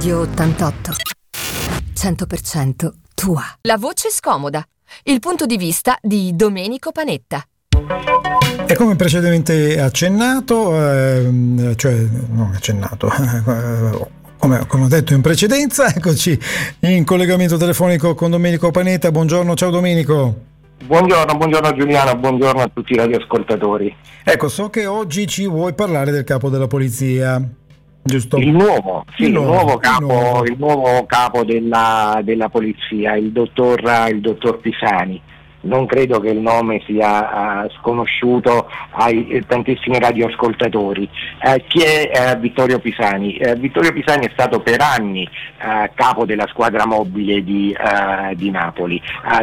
Radio 88. 100% tua. La voce scomoda. Il punto di vista di Domenico Panetta. E come precedentemente accennato, ehm, cioè non accennato, come, come, ho detto in precedenza, eccoci in collegamento telefonico con Domenico Panetta. Buongiorno, ciao Domenico. Buongiorno, buongiorno Giuliano, buongiorno a tutti i radioascoltatori. Ecco, so che oggi ci vuoi parlare del capo della polizia. Giusto. Il nuovo, sì, il, nuovo, il nuovo capo, il nuovo. Il nuovo capo della, della, polizia, il dottor, il dottor Pisani non credo che il nome sia uh, sconosciuto ai eh, tantissimi radioascoltatori. Uh, chi è uh, Vittorio Pisani? Vittorio Pisani è stato per anni capo della squadra mobile di, di Napoli,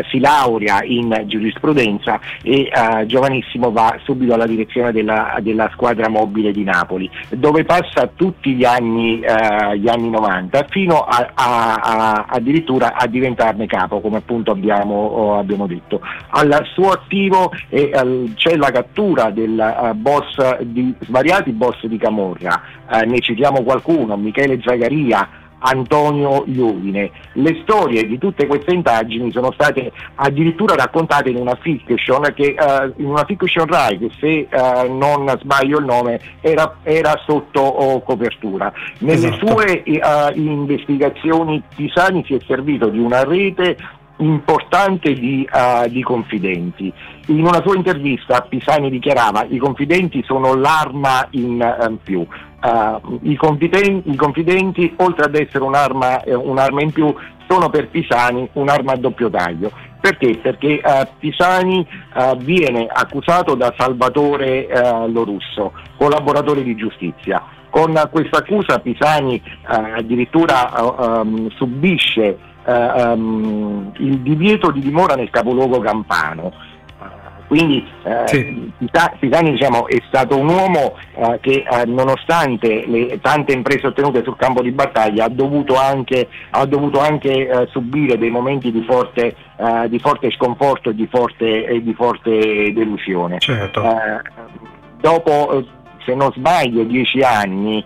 si laurea in giurisprudenza e giovanissimo va subito alla direzione della, della, squadra mobile di Napoli, dove passa tutti gli anni, gli anni 90 fino a, a, a, addirittura a diventarne capo, come appunto abbiamo, abbiamo detto al suo attivo e, al, c'è la cattura del uh, boss di svariati boss di Camorra, uh, ne citiamo qualcuno, Michele Zagaria, Antonio Iovine. Le storie di tutte queste indagini sono state addirittura raccontate in una fiction, che, uh, in una fiction Rai che se uh, non sbaglio il nome era, era sotto oh, copertura. Nelle esatto. sue uh, investigazioni Pisani si è servito di una rete importante di, uh, di, confidenti. In una sua intervista Pisani dichiarava i confidenti sono l'arma in um, più. Uh, i, confidenti, i, confidenti, oltre ad essere un'arma, eh, un'arma, in più, sono per Pisani un'arma a doppio taglio. Perché? Perché uh, Pisani viene accusato da Salvatore Lorusso, collaboratore di giustizia. Con questa accusa Pisani addirittura um, subisce um, il divieto di dimora nel capoluogo campano. Quindi eh, sì. Pisani diciamo, è stato un uomo eh, che eh, nonostante le tante imprese ottenute sul campo di battaglia ha dovuto anche, ha dovuto anche eh, subire dei momenti di forte, eh, di forte sconforto e di forte, di forte delusione. Certo. Eh, dopo, se non sbaglio, dieci anni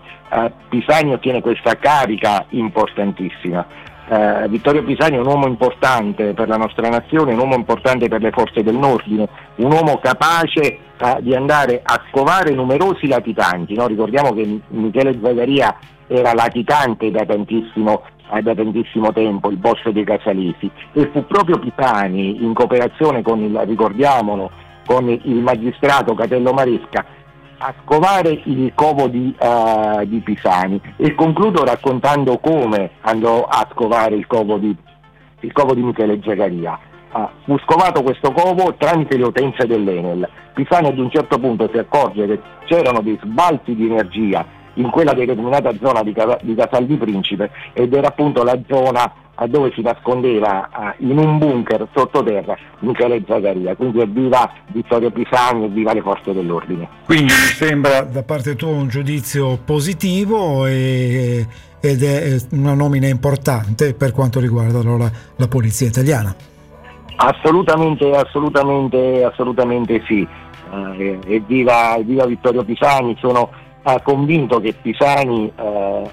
Pisani ottiene questa carica importantissima. Eh, Vittorio Pisani è un uomo importante per la nostra nazione, un uomo importante per le forze dell'ordine, un uomo capace eh, di andare a scovare numerosi latitanti. No? Ricordiamo che Michele Zagaria era latitante da tantissimo, eh, da tantissimo tempo, il boss dei Casalesi, e fu proprio Pisani, in ricordiamolo, con il magistrato Catello Maresca, a scovare il covo di, uh, di, Pisani e concludo raccontando come andò a scovare il covo di, il covo di Michele Zagaria. Uh, fu scovato questo covo tramite le utenze dell'Enel. Pisani ad un certo punto si accorge che c'erano dei sbalzi di energia in quella determinata zona di, di Casal di Principe ed era appunto la zona dove si nascondeva in un bunker sottoterra Michele Zagaria. Quindi evviva Vittorio Pisani, evviva le forze dell'ordine. Quindi mi sembra da parte tua un giudizio positivo e, ed è una nomina importante per quanto riguarda allora, la polizia italiana. Assolutamente, assolutamente, assolutamente sì. Uh, evviva, evviva Vittorio Pisani, sono uh, convinto che Pisani, uh,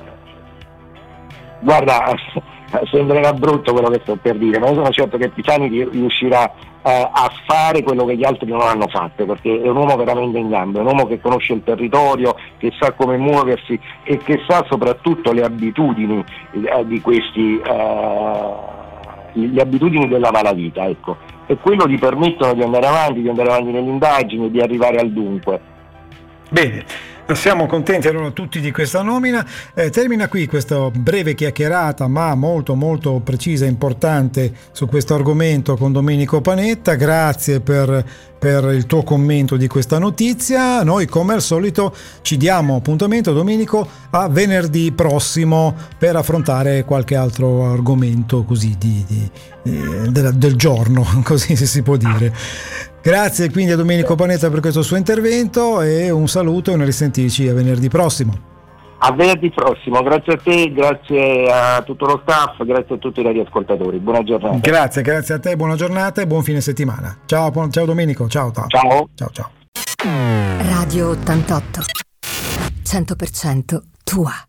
guarda, sembrerà brutto quello che sto per dire, ma io sono certo che Pisani riuscirà eh, a fare quello che gli altri non hanno fatto, perché è un uomo veramente in gambe, è un uomo che conosce il territorio, che sa come muoversi e che sa soprattutto le abitudini eh, di questi, eh, le abitudini della malavita, ecco. E quello gli permettono di andare avanti, di andare avanti nelle indagini, di arrivare al dunque. Bene. Siamo contenti allora tutti di questa nomina. Eh, termina qui questa breve chiacchierata, ma molto molto precisa e importante su questo argomento con Domenico Panetta. Grazie per, per il tuo commento di questa notizia. Noi come al solito ci diamo appuntamento Domenico a venerdì prossimo per affrontare qualche altro argomento così di, di, di, del, del giorno, così si può dire. Grazie quindi a Domenico Panetta per questo suo intervento e un saluto e una risentirci a venerdì prossimo. A venerdì prossimo, grazie a te, grazie a tutto lo staff, grazie a tutti i radioascoltatori. Buona giornata. Grazie, grazie a te, buona giornata e buon fine settimana. Ciao, ciao Domenico, ciao. Ciao. Ciao, ciao. Radio 88. 100% tua.